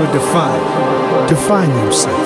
so define. Define yourself.